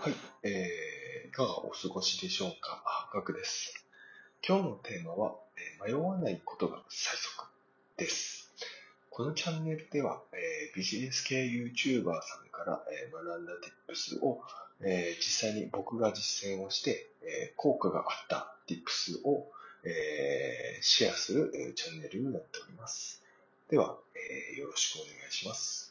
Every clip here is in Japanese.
はい、えー、いかがお過ごしでしょうか？あ、ガクです。今日のテーマは、えー迷わないことが最速です。このチャンネルでは、えービジネス系 YouTuber さんから、えー学んだ Tips を、えー実際に僕が実践をして、えー効果があった Tips を、えーシェアする、えーチャンネルになっております。では、えーよろしくお願いします。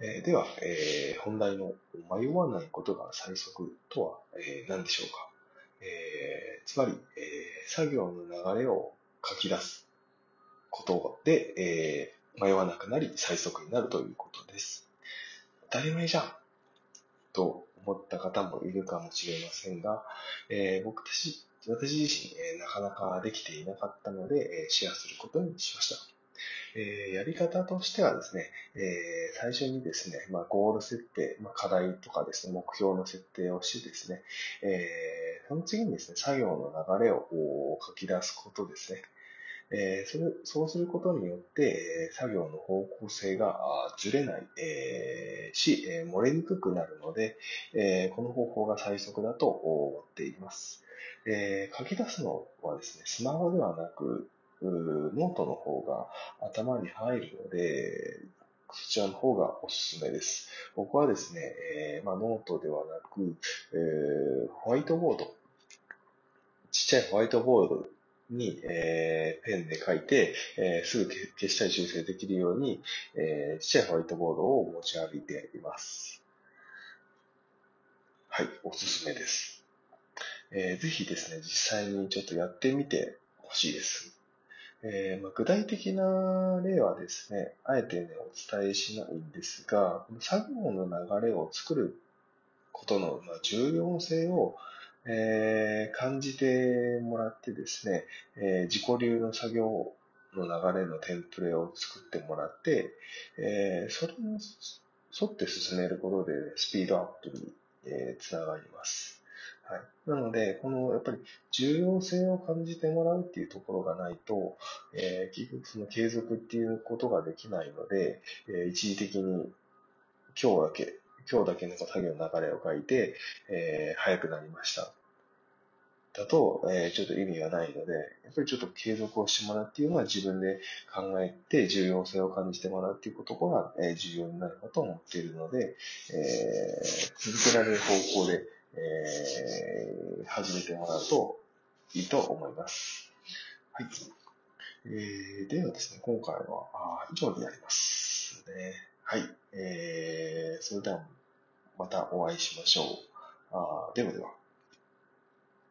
えーでは、えー本題の迷わないことが最速とは、えー何でしょうか。えーつまり、えー作業の流れを書き出すことで、えー迷わなくなり最速になるということです。当たり前じゃんと思った方もいるかもしれませんが、えー僕たち、私自身、えーなかなかできていなかったので、えーシェアすることにしました。えーやり方としてはですね、えー最初にですね、まあ、ゴール設定、まあ、課題とかですね、目標の設定をしてですね、えーその次にですね、作業の流れを書き出すことですね。えーそれそうすることによって、え作業の方向性がずれない、えーし、えー漏れにくくなるので、えーこの方法が最速だと思っています。えー書き出すのはですね、スマホではなく、ノートの方が頭に入るので、そちらの方がおすすめです。僕はですね、えーまあ、ノートではなく、えーホワイトボード、ちっちゃいホワイトボードに、えーペンで書いて、えすぐ消したり修正できるように、えちっちゃいホワイトボードを持ち歩いています。はい、おすすめです。えーぜひですね、実際にちょっとやってみてほしいです。えーまあ、具体的な例はですね、あえてね、お伝えしないんですが、作業の流れを作ることの重要性を、えー感じてもらってですね、えー自己流の作業の流れのテンプレを作ってもらって、えーそれに沿って進めることでスピードアップに、えーつながります。はい。なので、この、やっぱり重要性を感じてもらうっていうところがないと、えー結局その継続っていうことができないので、えー一時的に今日だけ、今日だけの作業の流れを書いて、えー早くなりました。だと、えーちょっと意味がないので、やっぱりちょっと継続をしてもらうっていうのは自分で考えて重要性を感じてもらうっていうことが、えー重要になるかと思っているので、えー続けられる方向で、えー始めてもらうといいと思います。はい。えーではですね、今回はあ以上になりますね。はい。えーそれではまたお会いしましょう。あではでは。